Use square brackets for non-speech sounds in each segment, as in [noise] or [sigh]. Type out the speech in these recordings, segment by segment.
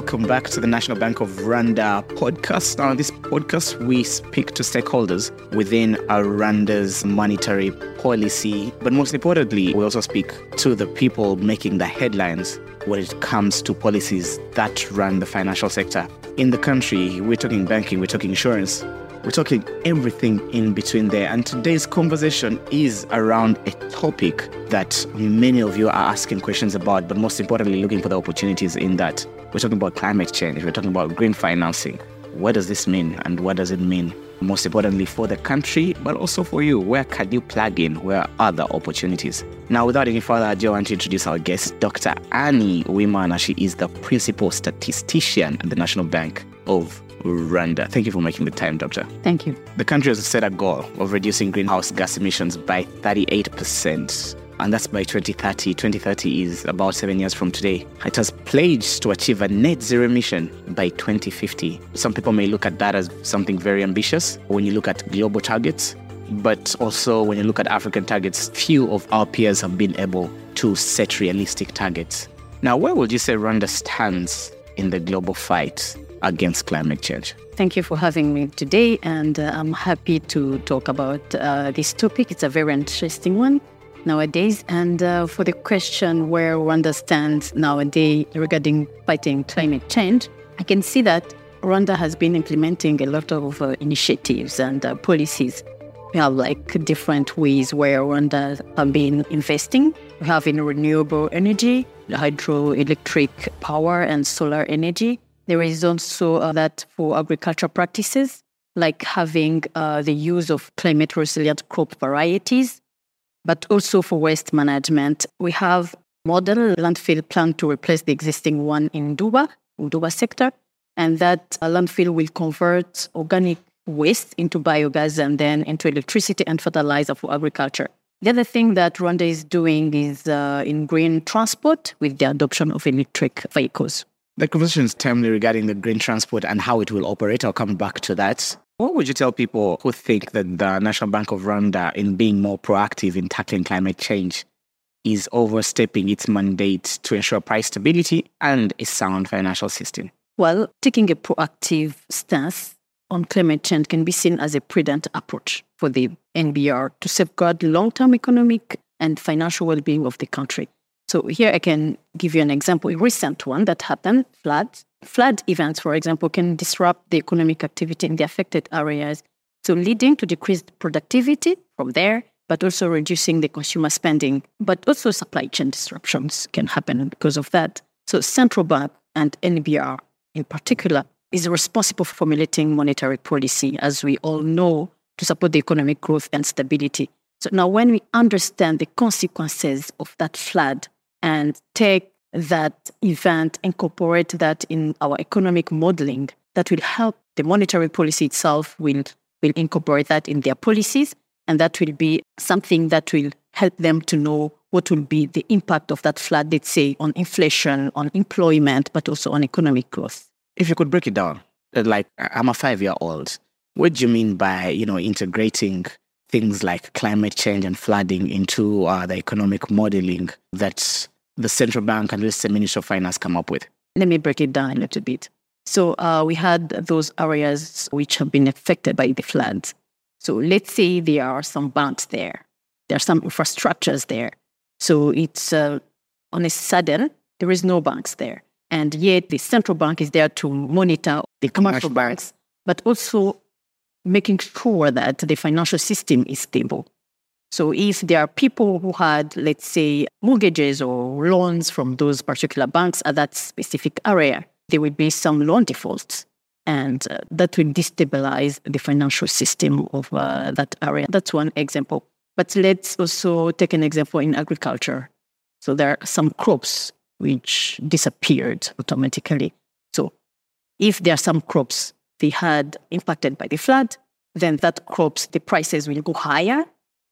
welcome back to the National Bank of Rwanda podcast. Now, on this podcast, we speak to stakeholders within Rwanda's monetary policy, but most importantly, we also speak to the people making the headlines when it comes to policies that run the financial sector. In the country, we're talking banking, we're talking insurance, we're talking everything in between there. And today's conversation is around a topic that many of you are asking questions about, but most importantly, looking for the opportunities in that. We're talking about climate change, we're talking about green financing. What does this mean, and what does it mean? Most importantly, for the country, but also for you. Where can you plug in? Where are the opportunities? Now, without any further ado, I want to introduce our guest, Dr. Annie Uwimana. She is the principal statistician at the National Bank of Rwanda. Thank you for making the time, Doctor. Thank you. The country has set a goal of reducing greenhouse gas emissions by 38%. And that's by 2030. 2030 is about seven years from today. It has pledged to achieve a net zero emission by 2050. Some people may look at that as something very ambitious when you look at global targets. But also, when you look at African targets, few of our peers have been able to set realistic targets. Now, where would you say Rwanda stands in the global fight against climate change. Thank you for having me today, and uh, I'm happy to talk about uh, this topic. It's a very interesting one nowadays. And uh, for the question where Rwanda stands nowadays regarding fighting climate change, I can see that Rwanda has been implementing a lot of uh, initiatives and uh, policies. We have like different ways where Rwanda have been investing. We have in renewable energy, hydroelectric power, and solar energy. There is also uh, that for agricultural practices, like having uh, the use of climate resilient crop varieties, but also for waste management. We have model landfill plan to replace the existing one in Nduba, Nduba sector, and that landfill will convert organic waste into biogas and then into electricity and fertilizer for agriculture. The other thing that Rwanda is doing is uh, in green transport with the adoption of electric vehicles. The conversation is timely regarding the green transport and how it will operate. I'll come back to that. What would you tell people who think that the National Bank of Rwanda, in being more proactive in tackling climate change, is overstepping its mandate to ensure price stability and a sound financial system? Well, taking a proactive stance on climate change can be seen as a prudent approach for the NBR to safeguard long term economic and financial well being of the country. So here I can give you an example, a recent one that happened, floods. Flood events, for example, can disrupt the economic activity in the affected areas, so leading to decreased productivity from there, but also reducing the consumer spending. But also supply chain disruptions can happen because of that. So central bank and NBR in particular is responsible for formulating monetary policy, as we all know, to support the economic growth and stability. So now when we understand the consequences of that flood, and take that event, incorporate that in our economic modeling, that will help the monetary policy itself will, will incorporate that in their policies. And that will be something that will help them to know what will be the impact of that flood, let's say, on inflation, on employment, but also on economic growth. If you could break it down, uh, like I'm a five year old, what do you mean by, you know, integrating things like climate change and flooding into uh, the economic modeling that the central bank and the Ministry of Finance come up with? Let me break it down a little bit. So uh, we had those areas which have been affected by the floods. So let's say there are some banks there, there are some infrastructures there. So it's uh, on a sudden there is no banks there, and yet the central bank is there to monitor the commercial banks, but also making sure that the financial system is stable. So if there are people who had, let's say, mortgages or loans from those particular banks at that specific area, there will be some loan defaults. And uh, that will destabilize the financial system of uh, that area. That's one example. But let's also take an example in agriculture. So there are some crops which disappeared automatically. So if there are some crops they had impacted by the flood, then that crops, the prices will go higher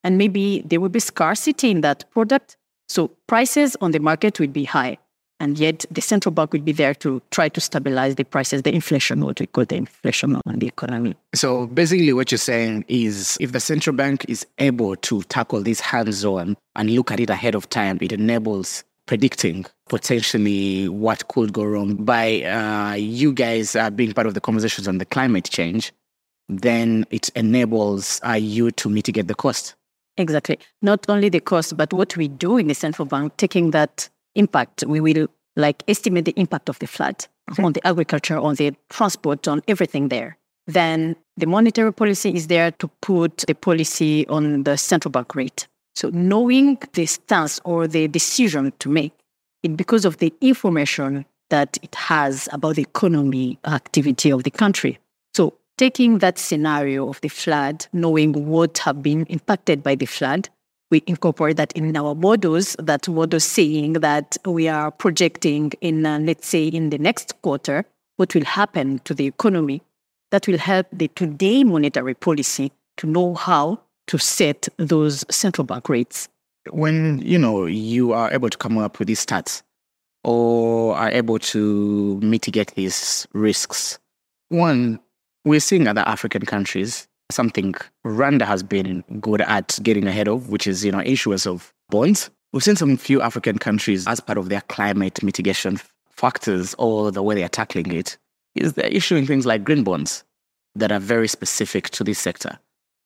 and maybe there will be scarcity in that product. So prices on the market will be high. And yet the central bank will be there to try to stabilize the prices, the inflation, what we call the inflation on the economy. So basically what you're saying is if the central bank is able to tackle this hands-on and look at it ahead of time, it enables predicting potentially what could go wrong by uh, you guys uh, being part of the conversations on the climate change, then it enables uh, you to mitigate the cost. Exactly. Not only the cost, but what we do in the central bank, taking that impact, we will like estimate the impact of the flood okay. on the agriculture, on the transport, on everything there. Then the monetary policy is there to put the policy on the central bank rate. So knowing the stance or the decision to make, it because of the information that it has about the economy activity of the country. Taking that scenario of the flood, knowing what have been impacted by the flood, we incorporate that in our models, that model saying that we are projecting in, uh, let's say, in the next quarter, what will happen to the economy. That will help the today monetary policy to know how to set those central bank rates. When, you know, you are able to come up with these stats or are able to mitigate these risks, one, we're seeing other African countries something Rwanda has been good at getting ahead of, which is, you know, issuance of bonds. We've seen some few African countries as part of their climate mitigation factors or the way they are tackling it, is they're issuing things like green bonds that are very specific to this sector.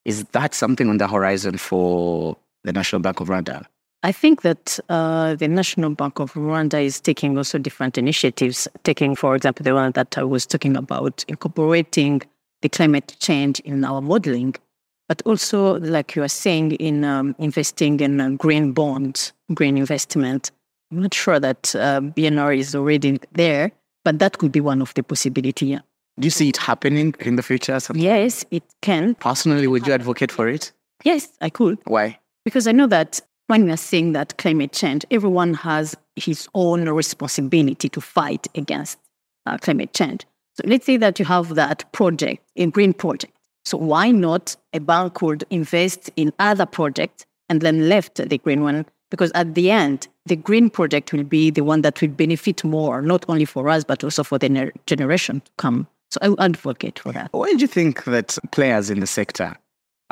Is that something on the horizon for the National Bank of Rwanda? I think that uh, the National Bank of Rwanda is taking also different initiatives, taking, for example, the one that I was talking about, incorporating the climate change in our modeling, but also, like you are saying, in um, investing in uh, green bonds, green investment. I'm not sure that uh, BNR is already there, but that could be one of the possibility. Do you see it happening in the future? Yes, it can. Personally, would you advocate for it? Yes, I could. Why? Because I know that when we are saying that climate change, everyone has his own responsibility to fight against uh, climate change. So let's say that you have that project, a green project. So why not a bank could invest in other projects and then left the green one? Because at the end, the green project will be the one that will benefit more, not only for us, but also for the generation to come. So I would advocate for that. Why do you think that players in the sector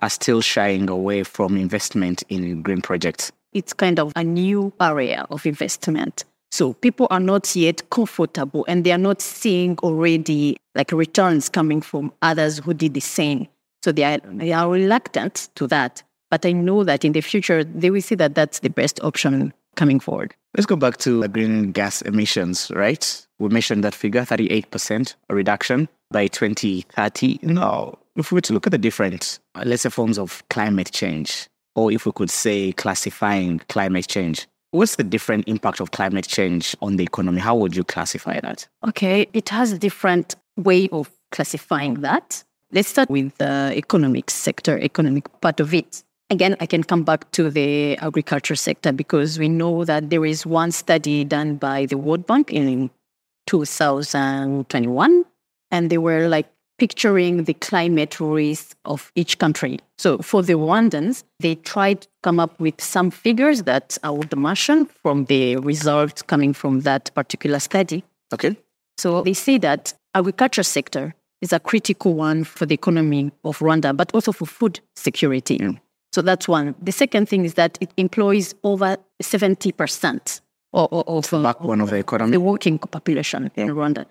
are still shying away from investment in green projects? It's kind of a new area of investment. So people are not yet comfortable and they are not seeing already like returns coming from others who did the same. So they are, they are reluctant to that. But I know that in the future, they will see that that's the best option coming forward. Let's go back to the green gas emissions, right? We mentioned that figure 38% reduction by 2030. Now, if we were to look at the different, uh, let's say, forms of climate change, or if we could say classifying climate change, What's the different impact of climate change on the economy? How would you classify that? Okay, it has a different way of classifying that. Let's start with the economic sector, economic part of it. Again, I can come back to the agriculture sector because we know that there is one study done by the World Bank in 2021, and they were like picturing the climate risk of each country. So for the Rwandans, they tried to come up with some figures that I would mention from the results coming from that particular study. Okay. So they say that agriculture sector is a critical one for the economy of Rwanda, but also for food security. Yeah. So that's one. The second thing is that it employs over 70% of, of, backbone of the economy. The working population in Rwanda.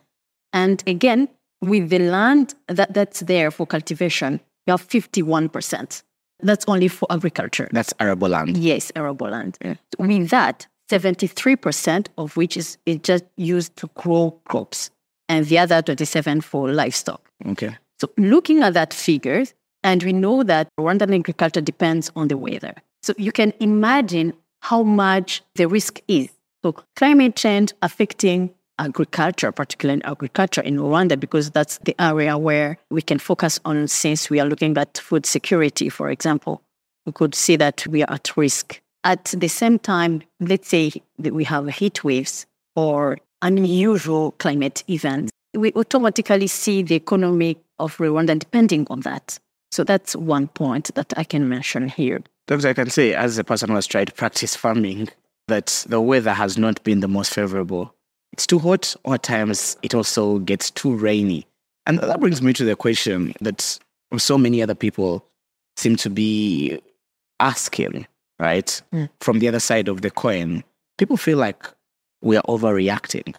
And again, with the land that, that's there for cultivation, you have 51%. That's only for agriculture. That's arable land. Yes, arable land. Yeah. With that, 73% of which is, is just used to grow crops, and the other 27 for livestock. Okay. So looking at that figure, and we know that Rwandan agriculture depends on the weather. So you can imagine how much the risk is. So climate change affecting agriculture, particularly agriculture in Rwanda, because that's the area where we can focus on since we are looking at food security, for example. We could see that we are at risk. At the same time, let's say that we have heat waves or unusual climate events, we automatically see the economy of Rwanda depending on that. So that's one point that I can mention here. Doctor, I can say, as a person who has tried to practice farming, that the weather has not been the most favorable it's too hot, or at times it also gets too rainy. And that brings me to the question that so many other people seem to be asking, right? Mm. From the other side of the coin, people feel like we are overreacting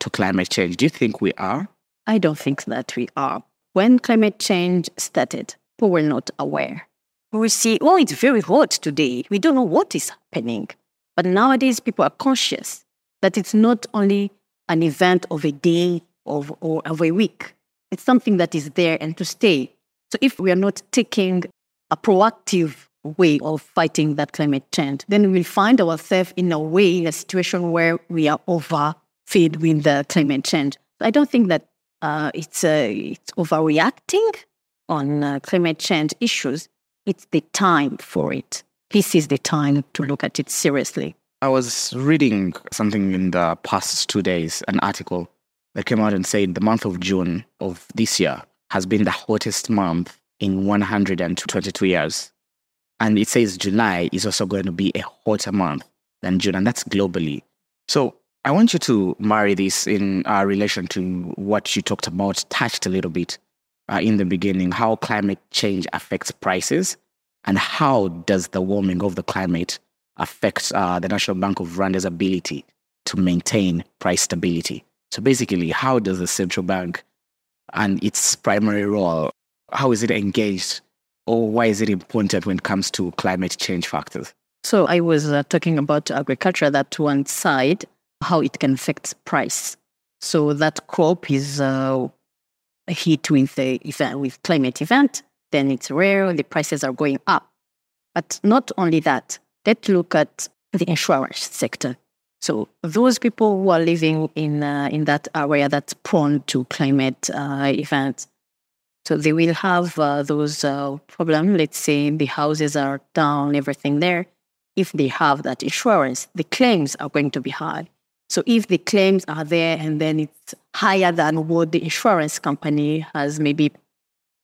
to climate change. Do you think we are? I don't think that we are. When climate change started, people were not aware. We see, oh, it's very hot today. We don't know what is happening. But nowadays, people are conscious that it's not only an event of a day of, or of a week, it's something that is there and to stay. So if we are not taking a proactive way of fighting that climate change, then we'll find ourselves in a way, in a situation where we are overfed with the climate change. I don't think that uh, it's, uh, it's overreacting on uh, climate change issues. It's the time for it. This is the time to look at it seriously. I was reading something in the past two days, an article that came out and said the month of June of this year has been the hottest month in 122 years. And it says July is also going to be a hotter month than June, and that's globally. So I want you to marry this in uh, relation to what you talked about, touched a little bit uh, in the beginning, how climate change affects prices, and how does the warming of the climate affect uh, the National Bank of Rwanda's ability to maintain price stability. So basically, how does the central bank and its primary role, how is it engaged or why is it important when it comes to climate change factors? So I was uh, talking about agriculture, that one side, how it can affect price. So that crop is uh, hit with the event, with climate event, then it's rare, the prices are going up. But not only that, let's look at the insurance sector. So those people who are living in uh, in that area that's prone to climate uh, events, so they will have uh, those uh, problems. Let's say the houses are down, everything there. If they have that insurance, the claims are going to be high. So if the claims are there and then it's higher than what the insurance company has maybe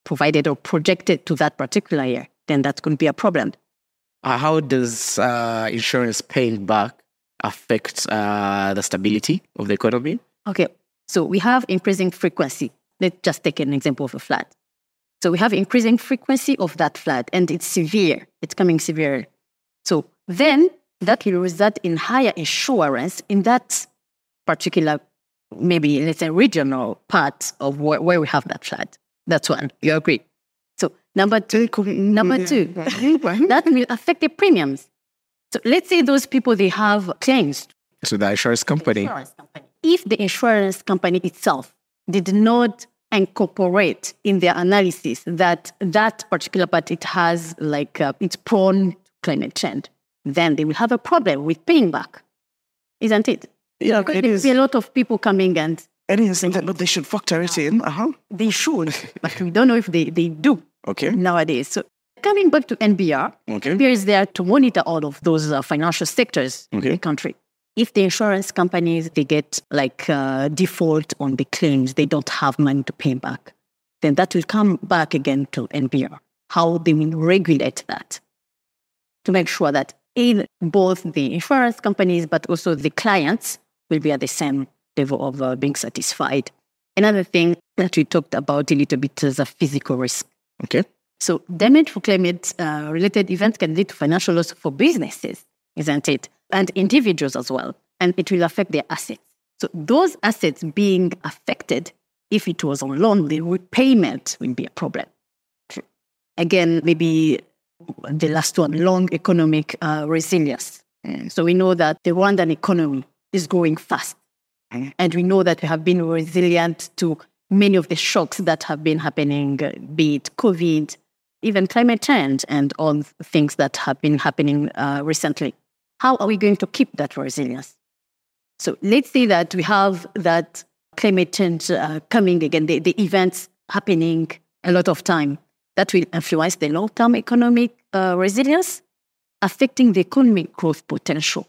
provided or projected to that particular year, then that's going to be a problem. Uh, how does uh, insurance paying back affect uh, the stability of the economy? Okay, so we have increasing frequency. Let's just take an example of a flood. So we have increasing frequency of that flood, and it's severe. It's coming severe. So then that will result in higher insurance in that particular, maybe let's say regional part of where, where we have that flood. That's one. You agree? Number two, number two, [laughs] that will affect the premiums. So let's say those people they have claims to the insurance company. insurance company. If the insurance company itself did not incorporate in their analysis that that particular part it has like uh, it's prone to climate change, then they will have a problem with paying back, isn't it? Yeah, there will be a lot of people coming and. It is, but they should factor it in. Uh-huh. They should, but we don't know if they, they do. Okay. Nowadays. So coming back to NBR, okay. NBR is there to monitor all of those uh, financial sectors okay. in the country. If the insurance companies they get like uh, default on the claims, they don't have money to pay back, then that will come back again to NBR. How they will regulate that to make sure that in both the insurance companies but also the clients will be at the same level of uh, being satisfied. Another thing that we talked about a little bit is a physical risk. Okay. So damage for climate uh, related events can lead to financial loss for businesses, isn't it? And individuals as well. And it will affect their assets. So those assets being affected, if it was on loan, the repayment will be a problem. Again, maybe the last one, long economic uh, resilience. So we know that the Rwandan economy is growing fast. And we know that we have been resilient to many of the shocks that have been happening, be it COVID, even climate change, and all things that have been happening uh, recently. How are we going to keep that resilience? So let's say that we have that climate change uh, coming again, the, the events happening a lot of time. That will influence the long term economic uh, resilience, affecting the economic growth potential.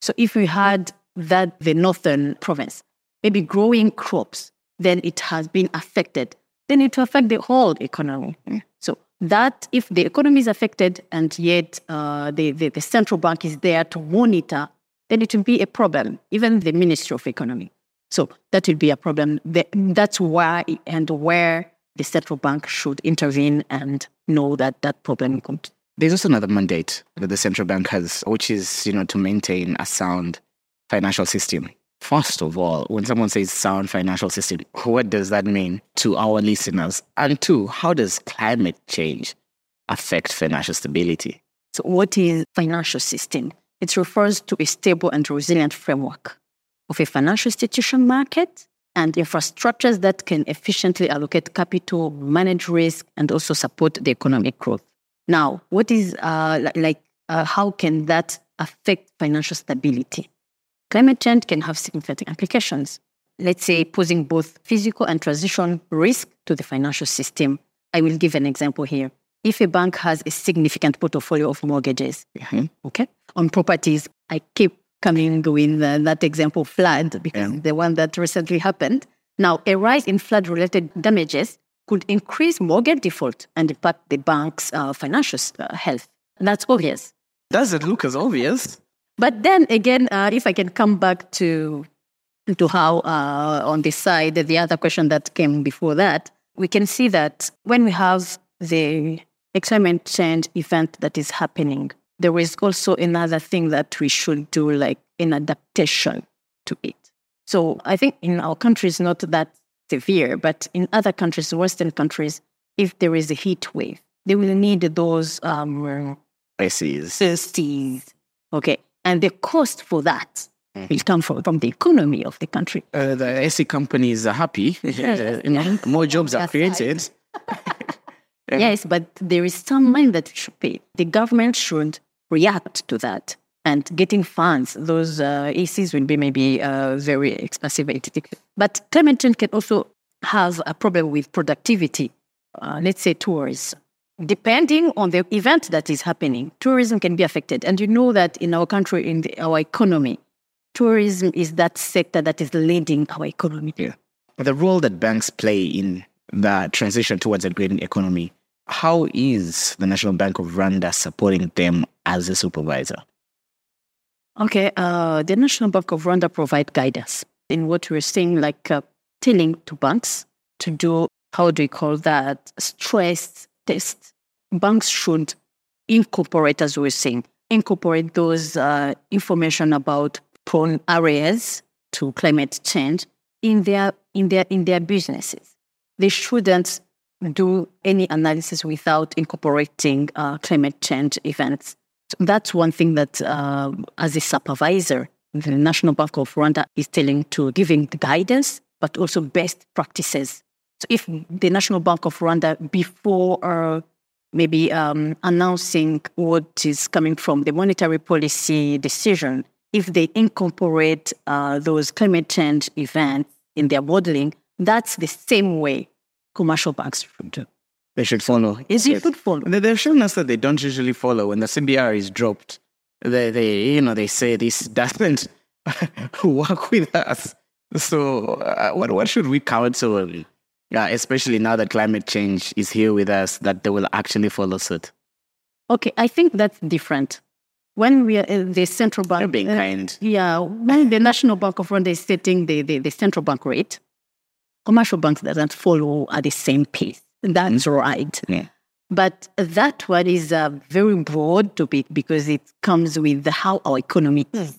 So if we had that, the northern province, maybe growing crops, then it has been affected. Then it will affect the whole economy. So that if the economy is affected and yet uh, the, the, the, central bank is there to monitor, then it will be a problem, even the Ministry of Economy. So that will be a problem. That's why and where the central bank should intervene and know that that problem comes. There's also another mandate that the central bank has, which is, you know, to maintain a sound financial system. First of all, when someone says sound financial system, what does that mean to our listeners? And two, how does climate change affect financial stability? So, what is financial system? It refers to a stable and resilient framework of a financial institution market and infrastructures that can efficiently allocate capital, manage risk, and also support the economic growth. Now, what is uh, like, uh, how can that affect financial stability? Climate change can have significant implications. Let's say posing both physical and transition risk to the financial system. I will give an example here. If a bank has a significant portfolio of mortgages, mm-hmm. okay, on properties, I keep coming with uh, that example flood because yeah. the one that recently happened. Now, a rise in flood related damages could increase mortgage default and impact the bank's uh, financial uh, health. That's obvious. Does it look as obvious? But then again, uh, if I can come back to to how uh, on this side, the other question that came before that, we can see that when we have the climate change event that is happening, there is also another thing that we should do, like an adaptation to it. So I think in our country it's not that severe, but in other countries, Western countries, if there is a heat wave, they will need those um, ACs. Okay. And the cost for that mm. will come from, from the economy of the country. Uh, the AC companies are happy. [laughs] Yes. More jobs are created. [laughs] yes, but there is some money that should pay. The government should react to that. And getting funds, those uh, ACs will be maybe uh, very expensive. But climate change can also have a problem with productivity. Uh, let's say tourism. Depending on the event that is happening, tourism can be affected. And you know that in our country, in the, our economy, tourism is that sector that is leading our economy. Yeah. The role that banks play in the transition towards a green economy how is the National Bank of Rwanda supporting them as a supervisor? Okay, uh, the National Bank of Rwanda provide guidance in what we're saying, like uh, telling to banks to do, how do we call that, stress test. Banks should incorporate, as we we're saying, incorporate those uh, information about prone areas to climate change in their, in their, in their businesses. They shouldn't do any analysis without incorporating uh, climate change events. So that's one thing that, uh, as a supervisor, the National Bank of Rwanda is telling to giving guidance, but also best practices. So if the National Bank of Rwanda, before uh, maybe um, announcing what is coming from the monetary policy decision, if they incorporate uh, those climate change events in their modeling, that's the same way commercial banks should do. They should follow. Is it should follow? They've shown us that they don't usually follow. When the CBR is dropped, they, they you know, they say this doesn't [laughs] work with us. So uh, what, what should we counsel, uh, especially now that climate change is here with us, that they will actually follow suit? Okay, I think that's different. When we are uh, the central bank, You're being uh, kind. Yeah, when the National Bank of Rwanda is setting the, the, the central bank rate, commercial banks doesn't follow at the same pace. That's mm-hmm. right. Yeah. But that one is a very broad topic because it comes with how our economy is. Mm.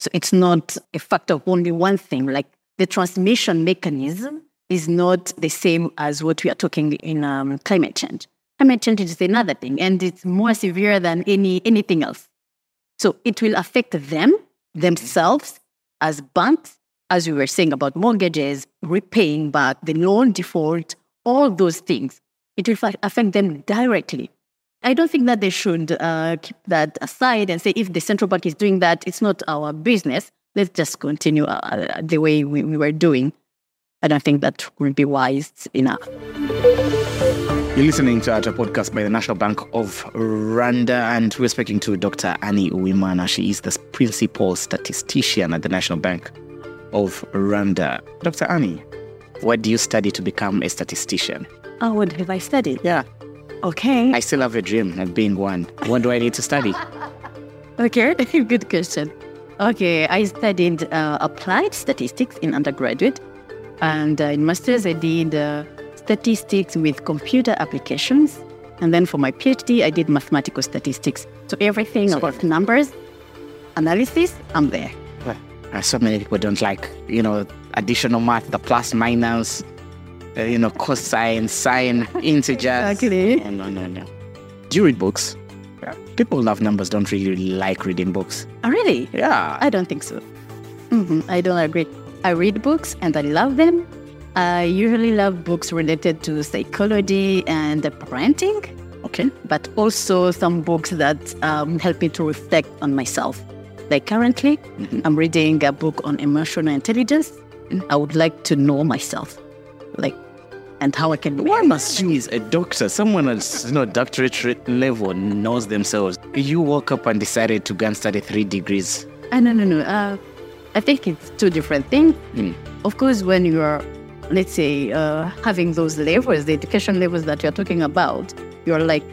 So it's not a factor of only one thing. Like the transmission mechanism is not the same as what we are talking in um, climate change. Climate change is another thing, and it's more severe than any anything else. So it will affect them themselves as banks as we were saying about mortgages, repaying back, the loan default, all those things, it will affect them directly. I don't think that they should uh, keep that aside and say if the central bank is doing that, it's not our business. Let's just continue uh, the way we, we were doing. I don't think that would be wise enough. You're listening to a podcast by the National Bank of Rwanda, and we're speaking to Dr. Annie Uwimana. She is the principal statistician at the National Bank of Rwanda. Dr. Annie, what do you study to become a statistician? Oh, what have I studied? Yeah. Okay. I still have a dream of being one. What do I need to study? [laughs] okay, [laughs] good question. Okay, I studied uh, applied statistics in undergraduate, and uh, in master's I did uh, statistics with computer applications And then for my PhD, I did mathematical statistics. So everything about numbers, analysis, I'm there. So many people don't like, you know, additional math, the plus, minus, uh, you know, cosine, sine, [laughs] integers. Exactly. No, no, no, no. Do you read books? People love numbers don't really like reading books. Oh, really? Yeah. I don't think so. hmm I don't agree. I read books and I love them. I usually love books related to psychology and parenting, Okay. but also some books that um, help me to reflect on myself. Like currently, I'm reading a book on emotional intelligence. I would like to know myself, like, and how I can. Why must One is a doctor, someone at you know, doctorate level knows themselves. You woke up and decided to go and study three degrees. Ah, no, no, no. Uh, I think it's two different things. Mm. Of course, when you are, let's say, uh, having those levels, the education levels that you're talking about, you're like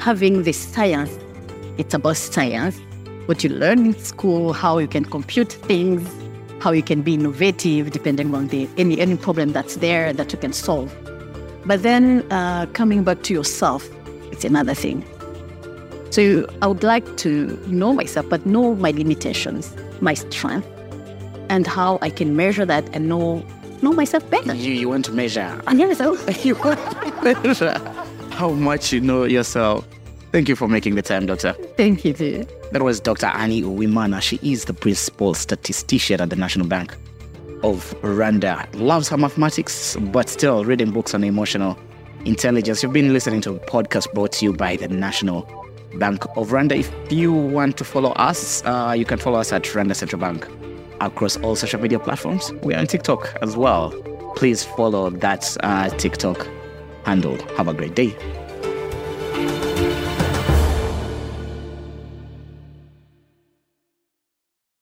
having the science. It's about science, what you learn in school, how you can compute things, how you can be innovative depending on the any any problem that's there that you can solve. But then uh, coming back to yourself, it's another thing. So I would like to know myself, but know my limitations, my strength, and how I can measure that and know know myself better. You, you want to measure And yes, so you want to measure how much you know yourself. Thank you for making the time, Doctor. thank you. Too. That was Dr. Annie Uwimana. She is the principal statistician at the National Bank of Rwanda. Loves her mathematics, but still reading books on emotional intelligence. You've been listening to a podcast brought to you by the National Bank of Rwanda. If you want to follow us, uh, you can follow us at Rwanda Central Bank across all social media platforms. We are on TikTok as well. Please follow that uh, TikTok handle. Have a great day.